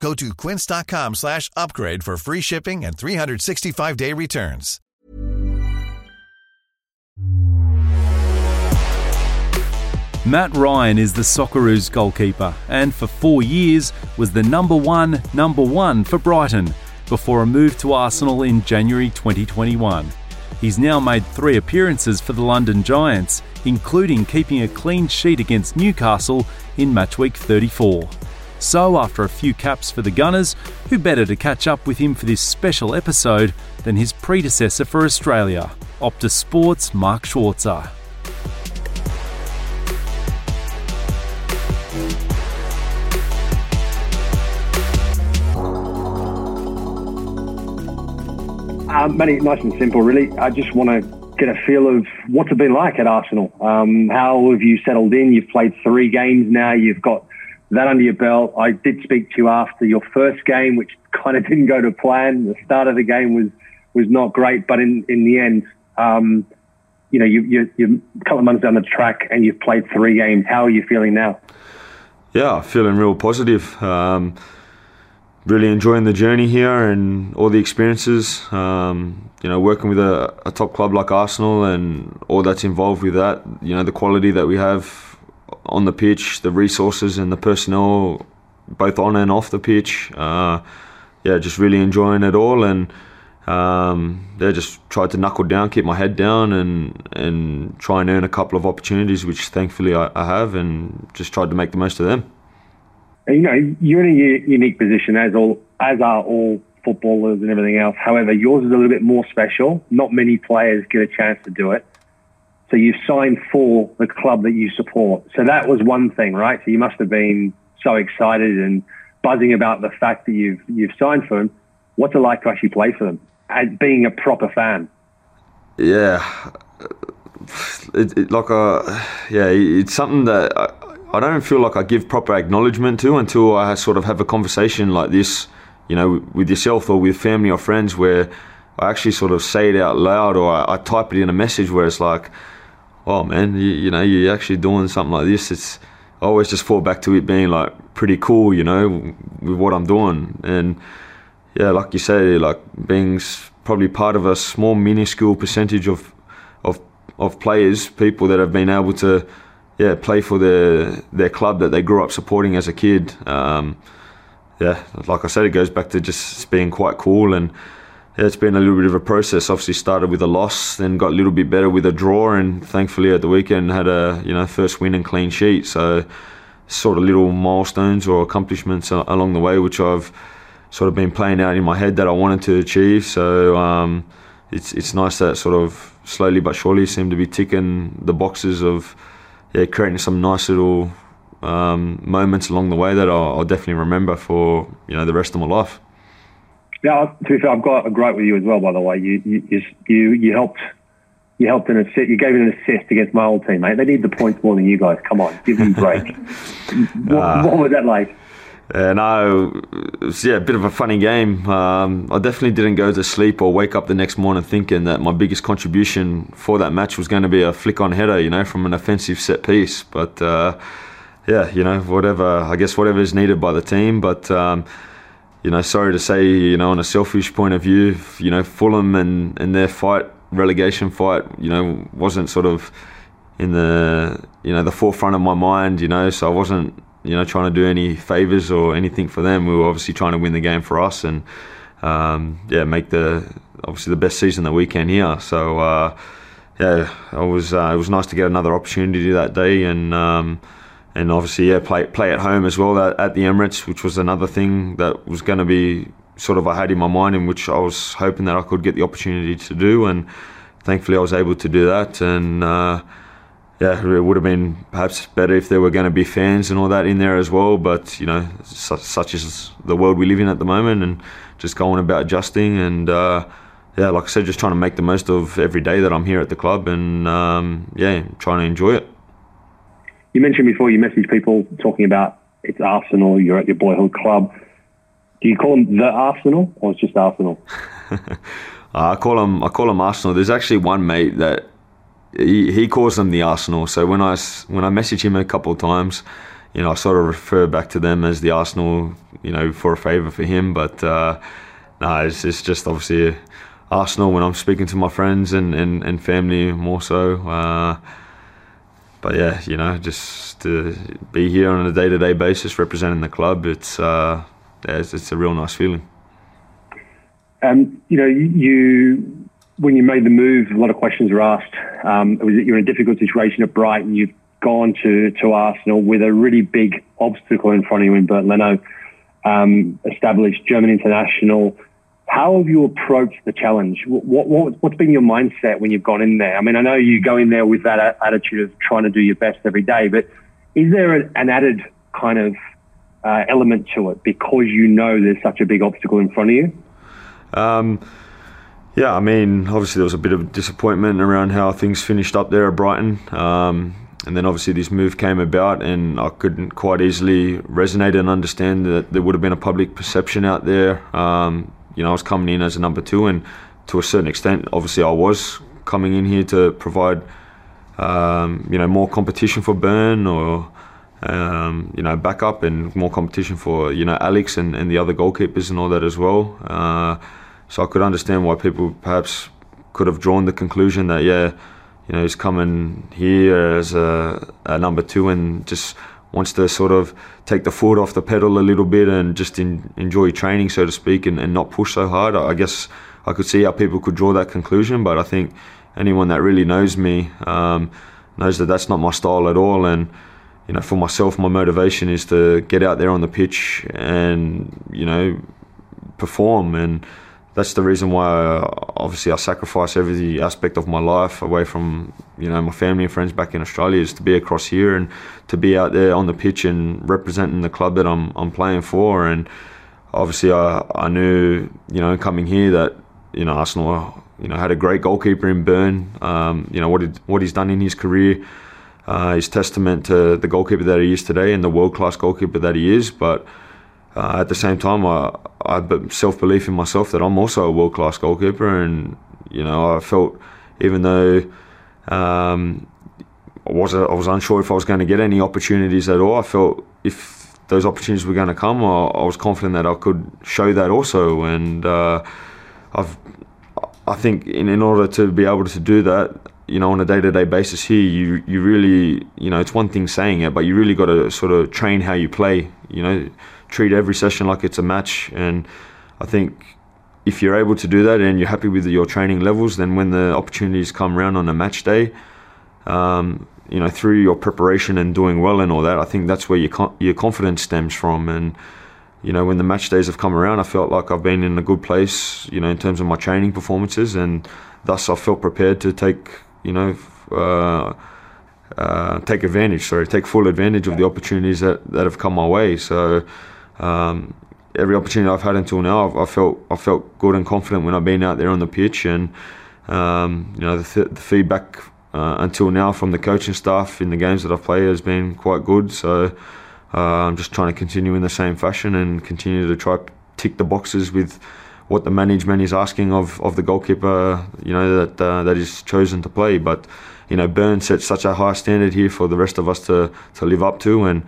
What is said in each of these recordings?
Go to quince.com slash upgrade for free shipping and 365-day returns. Mat Ryan is the Socceroos goalkeeper and for four years was the number one, number one for Brighton before a move to Arsenal in January 2021. He's now made three appearances for the London Giants, including keeping a clean sheet against Newcastle in match week 34. So, after a few caps for the Gunners, who better to catch up with him for this special episode than his predecessor for Australia, Optus Sports' Mark Schwarzer. Um, Matty, nice and simple, really. I just want to get a feel of what's it been like at Arsenal. Um, how have you settled in? You've played three games now. You've got that under your belt. I did speak to you after your first game, which kind of didn't go to plan. The start of the game was was not great, but in in the end, um, you know, you, you, you're a couple of months down the track and you've played three games. How are you feeling now? Yeah, feeling real positive. Um, really enjoying the journey here and all the experiences. Um, you know, working with a, a, top club like Arsenal and all that's involved with that. You know, the quality that we have on the pitch, the resources and the personnel, both on and off the pitch. Uh, yeah, just really enjoying it all and. Um, yeah, just tried to knuckle down, keep my head down, and and try and earn a couple of opportunities, which thankfully I, I have, and just tried to make the most of them you know, you're in a unique position as all as are all footballers and everything else. However, yours is a little bit more special. Not many players get a chance to do it. So you've signed for the club that you support. So that was one thing, right? So you must have been so excited and buzzing about the fact that you've you've signed for them. What's it like to actually play for them and being a proper fan? Yeah, it, it, like a yeah, it's something that. I, I don't feel like I give proper acknowledgement to until I sort of have a conversation like this, you know, with yourself or with family or friends where I actually sort of say it out loud or I, I type it in a message where it's like, oh man, you, you, know, you're actually doing something like this. It's I always just fall back to it being like pretty cool, you know, with what I'm doing. And yeah, like you say, like being probably part of a small minuscule percentage of of of players, people that have been able to yeah, play for their their club that they grew up supporting as a kid. Um, yeah, like I said, it goes back to just being quite cool and. It's been a little bit of a process. Obviously, started with a loss, then got a little bit better with a draw, and thankfully at the weekend had a you know first win and clean sheet. So, sort of little milestones or accomplishments along the way, which I've sort of been playing out in my head that I wanted to achieve. So, um, it's it's nice that sort of slowly but surely seem to be ticking the boxes of yeah, creating some nice little um, moments along the way that I'll, I'll, definitely remember for you know the rest of my life. Yeah, to be fair, I've got a gripe with you as well. By the way, you you you, you helped you helped an assist. You gave it an assist against my old team, mate. They need the points more than you guys. Come on, give them a break. what, uh, what was that like? Uh, no, was, yeah, a bit of a funny game. Um, I definitely didn't go to sleep or wake up the next morning thinking that my biggest contribution for that match was going to be a flick on header, you know, from an offensive set piece. But uh, yeah, you know, whatever, I guess whatever is needed by the team. But, um, you know, sorry to say, you know, on a selfish point of view, you know, Fulham and, and their fight, relegation fight, you know, wasn't sort of in the, you know, the forefront of my mind, you know, so I wasn't you know, trying to do any favors or anything for them. We were obviously trying to win the game for us and um, yeah, make the obviously the best season that we can here. So uh, yeah, it was uh, it was nice to get another opportunity that day and. Um, and obviously, yeah, play play at home as well at, at the Emirates, which was another thing that was going to be sort of I had in my mind, in which I was hoping that I could get the opportunity to do, and thankfully I was able to do that. And uh, yeah, it would have been perhaps better if there were going to be fans and all that in there as well. But you know, such, such is the world we live in at the moment, and just going about adjusting. And uh, yeah, like I said, just trying to make the most of every day that I'm here at the club, and um, yeah, trying to enjoy it. You mentioned before you message people talking about it's Arsenal. You're at your boyhood club. Do you call them the Arsenal or it's just Arsenal? I call them I call them Arsenal. There's actually one mate that he, he calls them the Arsenal. So when I when I message him a couple of times, you know, I sort of refer back to them as the Arsenal, you know, for a favour for him. But uh, no, it's, it's just obviously Arsenal when I'm speaking to my friends and, and, and family more so. Uh, but yeah, you know, just to be here on a day to day basis representing the club, it's, uh, yeah, it's, it's a real nice feeling. Um, you know, you when you made the move, a lot of questions were asked. Um, was you're in a difficult situation at Brighton. You've gone to to Arsenal with a really big obstacle in front of you in Bernd Leno, um, established German international. How have you approached the challenge? What, what, what's been your mindset when you've gone in there? I mean, I know you go in there with that attitude of trying to do your best every day, but is there an added kind of uh, element to it because you know there's such a big obstacle in front of you? Um, yeah, I mean, obviously there was a bit of disappointment around how things finished up there at Brighton. Um, and then obviously this move came about, and I couldn't quite easily resonate and understand that there would have been a public perception out there. Um, you know, I was coming in as a number two, and to a certain extent, obviously I was coming in here to provide, um, you know, more competition for Bernd or, um, you know, backup and more competition for, you know, Alex and, and the other goalkeepers and all that as well. Uh, so I could understand why people perhaps could have drawn the conclusion that, yeah, you know, he's coming here as a, a number two and just wants to sort of take the foot off the pedal a little bit and just in, enjoy training, so to speak, and, and not push so hard. I guess I could see how people could draw that conclusion, but I think anyone that really knows me um, knows that that's not my style at all. And you know, for myself, my motivation is to get out there on the pitch and you know perform and that's the reason why uh, obviously I sacrifice every aspect of my life away from you know my family and friends back in Australia is to be across here and to be out there on the pitch and representing the club that I'm I'm playing for. And obviously I, I knew you know coming here that you know Arsenal you know had a great goalkeeper in Bernd um, you know what did, what he's done in his career uh, is testament to the goalkeeper that he is today and the world class goalkeeper that he is. But uh, at the same time, I, I have self belief in myself that I'm also a world class goalkeeper, and you know I felt even though um, I was I was unsure if I was going to get any opportunities at all. I felt if those opportunities were going to come, I, I was confident that I could show that also, and uh, I've I think in, in order to be able to do that, you know, on a day-to-day basis here, you you really, you know, it's one thing saying it, but you really got to sort of train how you play. You know, treat every session like it's a match. And I think if you're able to do that and you're happy with your training levels, then when the opportunities come around on a match day, um, you know, through your preparation and doing well and all that, I think that's where your your confidence stems from. And you know, when the match days have come around, I felt like I've been in a good place, you know, in terms of my training performances, and thus I felt prepared to take, you know. Uh, uh, take advantage, sorry, take full advantage of the opportunities that, that have come my way. So, um, every opportunity I've had until now, I've, I felt I felt good and confident when I've been out there on the pitch, and um, you know the, th- the feedback uh, until now from the coaching staff in the games that I've played has been quite good. So uh, I'm just trying to continue in the same fashion and continue to try tick the boxes with what the management is asking of, of the goalkeeper. You know that uh, that is chosen to play, but you know Bernd sets such a high standard here for the rest of us to to live up to and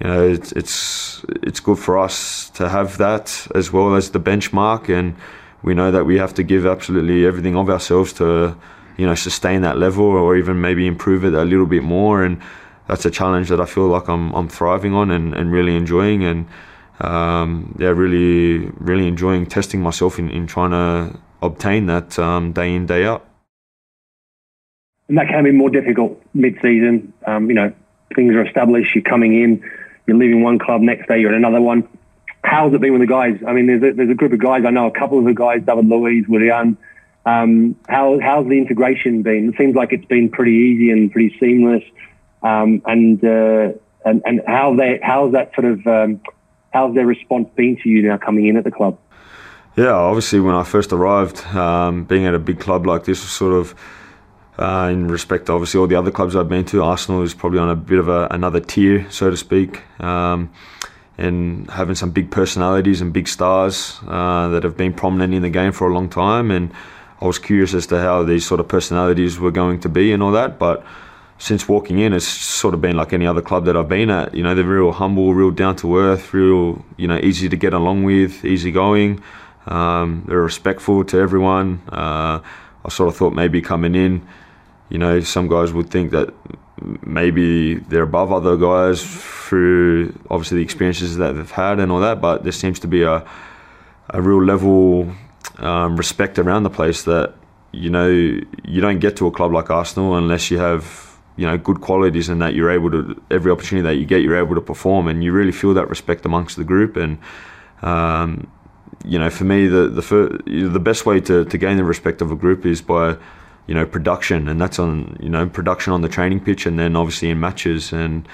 you know, it's it's it's good for us to have that as well as the benchmark, and we know that we have to give absolutely everything of ourselves to, you know, sustain that level or even maybe improve it a little bit more. And that's a challenge that I feel like I'm I'm thriving on and, and really enjoying, and um, yeah, really really enjoying testing myself in, in trying to obtain that um, day in day out. And that can be more difficult mid-season. Um, you know, things are established. You're coming in you're leaving one club, next day you're in another one. How's it been with the guys? I mean, there's a, there's a group of guys. I know a couple of the guys, David Luiz, Willian. Um, how, how's the integration been? It seems like it's been pretty easy and pretty seamless. Um, and, uh, and, and how they, how's that sort of, um, how's their response been to you now coming in at the club? Yeah, obviously when I first arrived, um, being at a big club like this was sort of. Uh, in respect to obviously all the other clubs I've been to, Arsenal is probably on a bit of a, another tier, so to speak. Um, and having some big personalities and big stars uh, that have been prominent in the game for a long time. And I was curious as to how these sort of personalities were going to be and all that. But since walking in, it's sort of been like any other club that I've been at. You know, they're real humble, real down to earth, real you know easy to get along with, easy going. Um, they're respectful to everyone. Uh, I sort of thought maybe coming in, you know, some guys would think that maybe they're above other guys through obviously the experiences that they've had and all that, but there seems to be a a real level um, respect around the place that you know you don't get to a club like Arsenal unless you have you know good qualities and that you're able to every opportunity that you get you're able to perform and you really feel that respect amongst the group. And um, you know for me the the the best way to, to gain the respect of a group is by you know production, and that's on you know production on the training pitch, and then obviously in matches, and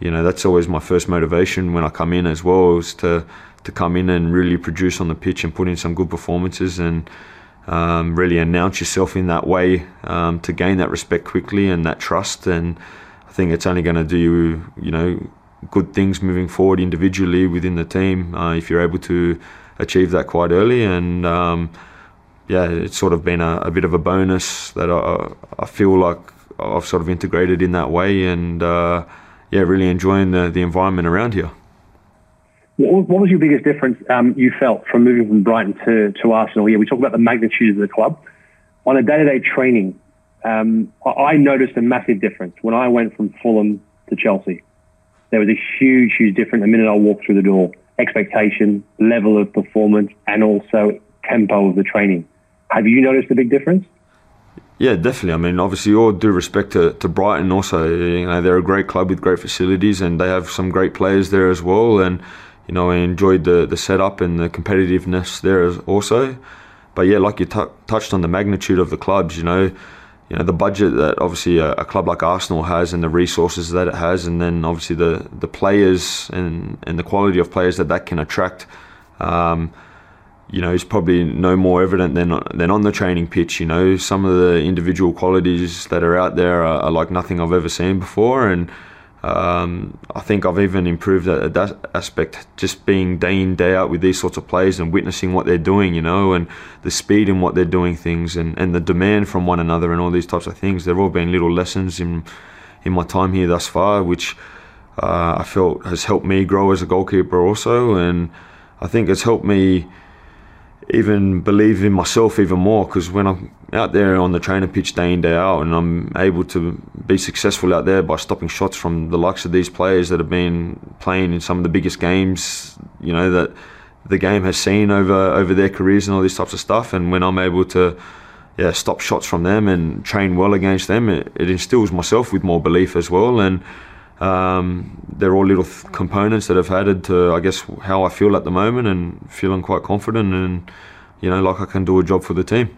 you know that's always my first motivation when I come in as well is to to come in and really produce on the pitch and put in some good performances. And um, really announce yourself in that way um, to gain that respect quickly and that trust. And I think it's only going to do you, you know, good things moving forward individually within the team uh, if you're able to achieve that quite early. And um, yeah, it's sort of been a, a bit of a bonus that I, I, feel like I've sort of integrated in that way, and uh, yeah, really enjoying the, the environment around here. What, what was your biggest difference um, you felt from moving from Brighton to, to Arsenal? Yeah, we talk about the magnitude of the club. On a day to day training, um, I noticed a massive difference when I went from Fulham to Chelsea. There was a huge, huge difference the minute I walked through the door. Expectation, level of performance, and also tempo of the training. Have you noticed a big difference? Yeah, definitely. I mean, obviously, all due respect to, to Brighton, also, you know, they're a great club with great facilities and they have some great players there as well. And, you know, I enjoyed the, the setup and the competitiveness there also. But yeah, like you t- touched on the magnitude of the clubs, you know, you know the budget that obviously a, a, club like Arsenal has and the resources that it has, and then obviously the the players and and the quality of players that that can attract. Um, you know, is probably no more evident than than on the training pitch. You know, some of the individual qualities that are out there are, are like nothing I've ever seen before, and um, I think I've even improved at that aspect. Just being day in day out with these sorts of players and witnessing what they're doing, you know, and the speed in what they're doing things, and, and the demand from one another, and all these types of things. They've all been little lessons in in my time here thus far, which uh, I felt has helped me grow as a goalkeeper also, and I think it's helped me even believe in myself even more because when I'm out there on the training pitch day in day out and I'm able to be successful out there by stopping shots from the likes of these players that have been playing in some of the biggest games you know that the game has seen over over their careers and all these types of stuff and when I'm able to yeah stop shots from them and train well against them it, it instills myself with more belief as well and um, they're all little th- components that have added to, I guess, how I feel at the moment and feeling quite confident and, you know, like I can do a job for the team.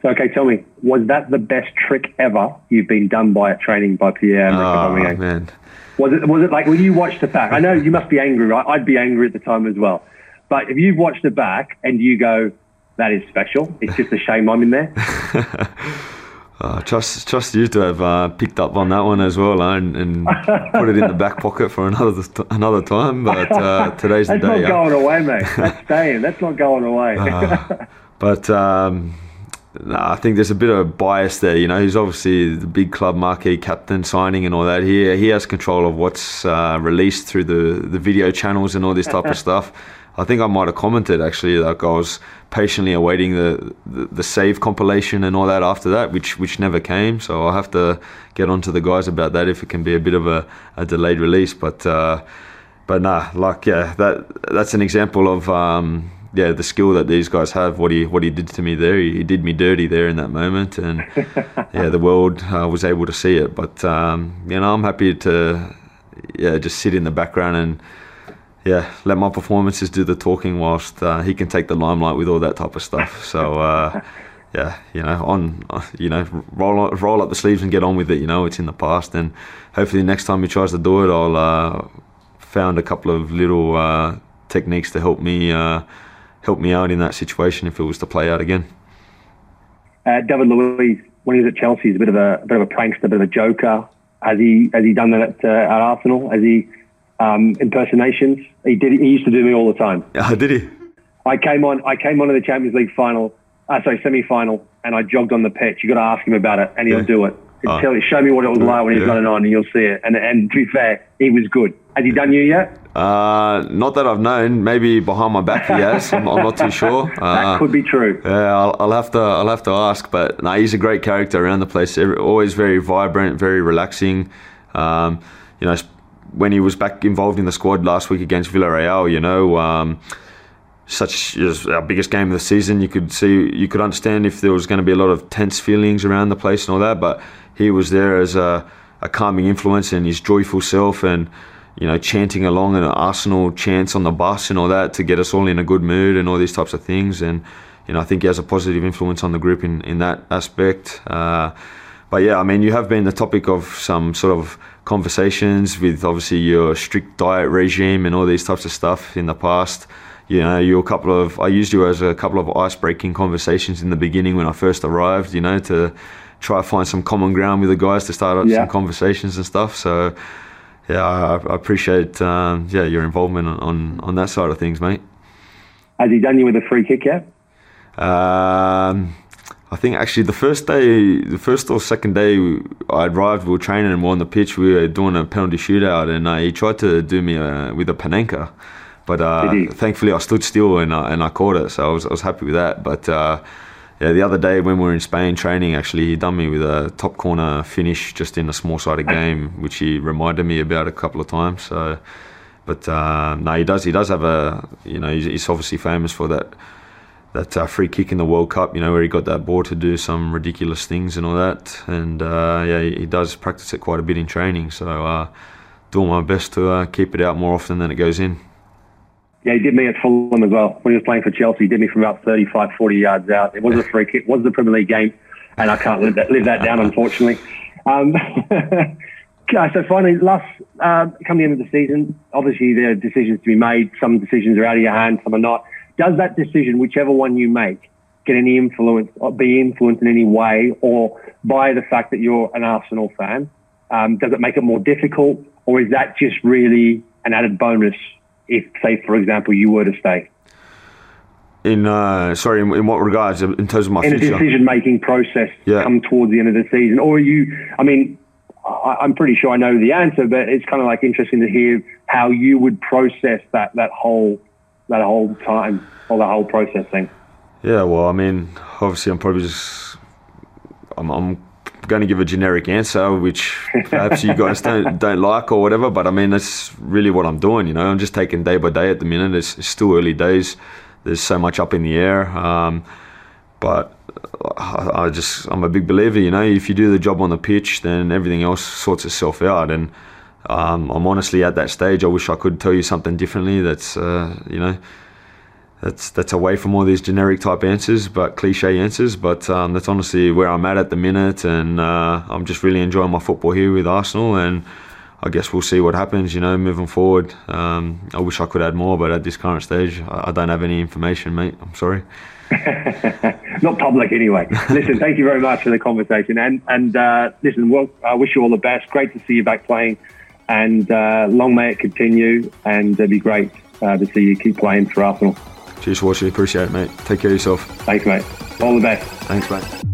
So, okay, tell me, was that the best trick ever you've been done by at training by Pierre oh, man. Was it, was it like when you watched it back? I know you must be angry, right? I'd be angry at the time as well. But if you've watched it back and you go, that is special, it's just a shame I'm in there. Uh, trust trust you to have uh, picked up on that one as well uh, and, and put it in the back pocket for another another time. But uh, today's the day. That's not going away, mate. That's staying. That's not going away. Uh, but um, I think there's a bit of bias there. You know, he's obviously the big club marquee captain signing and all that. He he has control of what's uh, released through the the video channels and all this type of stuff. I think I might have commented actually that I was patiently awaiting the, the, the save compilation and all that after that, which which never came. So I'll have to get onto the guys about that if it can be a bit of a, a delayed release. But uh, but nah, like yeah, that that's an example of um, yeah the skill that these guys have. What he what he did to me there, he, he did me dirty there in that moment, and yeah, the world uh, was able to see it. But um, you know, I'm happy to yeah just sit in the background and yeah, let my performances do the talking whilst uh, he can take the limelight with all that type of stuff. So uh, yeah, you know, on you know, roll roll up the sleeves and get on with it. You know, it's in the past, and hopefully next time he tries to do it, I'll uh, found a couple of little uh, techniques to help me uh, help me out in that situation if it was to play out again. Uh, David Luiz, when he was at Chelsea, he's a bit of a, a bit of a prankster, a bit of a joker. Has he has he done that at, uh, at Arsenal? Has he um, impersonations? He did. He used to do me all the time. Yeah, did he? I came on. I came on to the Champions League final. Uh, sorry, semi final, and I jogged on the pitch. You got to ask him about it, and he'll Yeah. do it. Oh. Tell, show me what it was like when he's Yeah. it on, and you'll see it. And and to be fair, he was good. Has he done you yet? Uh, not that I've known. Maybe behind my back he has. I'm, I'm not too sure. That Uh, could be true. Yeah, I'll, I'll have to I'll have to ask, but no, he's a great character around the place. Every, always very vibrant, very relaxing. Um, you know, when he was back involved in the squad last week against Villarreal, you know, um, such as our biggest game of the season, you could see you could understand if there was going to be a lot of tense feelings around the place and all that, but he was there as a, a calming influence and his joyful self and you know, chanting along an Arsenal chants on the bus and all that to get us all in a good mood and all these types of things. And, you know, I think he has a positive influence on the group in, in that aspect. Uh, but yeah, I mean, you have been the topic of some sort of conversations with obviously your strict diet regime and all these types of stuff in the past. You know, you're a couple of I used you as a couple of ice breaking conversations in the beginning when I first arrived. You know, to try to find some common ground with the guys to start up Yeah. some conversations and stuff. So yeah, I, I appreciate um, yeah your involvement on, on on that side of things, mate. Has he done you with a free kick yet? Um, I think actually the first day, the first or second day I arrived, we were training and we're on the pitch. We were doing a penalty shootout, and uh, he tried to do me uh, with a panenka, but uh, thankfully I stood still and I, and I caught it, so I was I was happy with that. But uh, yeah, the other day when we were in Spain training, actually he done me with a top corner finish just in a small sided game, which he reminded me about a couple of times. So. But uh, no, he does. He does have a. You know, he's, he's obviously famous for that that uh, free kick in the World Cup, you know, where he got that ball to do some ridiculous things and all that. And uh, yeah, he, does practice it quite a bit in training. So uh, doing my best to uh, keep it out more often than it goes in. Yeah, he did me at Fulham as well. When he was playing for Chelsea, he did me from about 35, 40 yards out. It was a free kick, it was the Premier League game, and I can't live that, live that down, unfortunately. Um, so finally, last, uh, come the end of the season, obviously there are decisions to be made. Some decisions are out of your hands, some are not. Does that decision, whichever one you make, get any influence, or be influenced in any way, or by the fact that you're an Arsenal fan? Um, does it make it more difficult, or is that just really an added bonus if, say, for example, you were to stay? In uh, sorry, in, in what regards? In terms of my In a decision-making process Yeah. come towards the end of the season, or are you? I mean, I, I'm pretty sure I know the answer, but it's kind of like interesting to hear how you would process that that whole that whole time or the whole process thing. Yeah, well, I mean, obviously, I'm probably just. I'm, I'm going to give a generic answer, which perhaps you guys don't don't like or whatever. But I mean, that's really what I'm doing. You know, I'm just taking day by day at the minute. It's, it's still early days. There's so much up in the air. Um, but I, I just I'm a big believer. You know, if you do the job on the pitch, then everything else sorts itself out. And um, I'm honestly at that stage. I wish I could tell you something differently. That's uh, you know that's that's away from all these generic type answers, but cliche answers. But um, that's honestly where I'm at at the minute, and uh, I'm just really enjoying my football here with Arsenal, and I guess we'll see what happens. You know, moving forward. Um, I wish I could add more, but at this current stage, I, I don't have any information, mate. I'm sorry. Not public anyway. listen, thank you very much for the conversation, and and uh, listen, well, I wish you all the best. Great to see you back playing, and uh, long may it continue. And it'd be great uh, to see you keep playing for Arsenal. Cheers, Washy. Appreciate it, mate. Take care of yourself. Thanks, mate. All the best. Thanks, mate.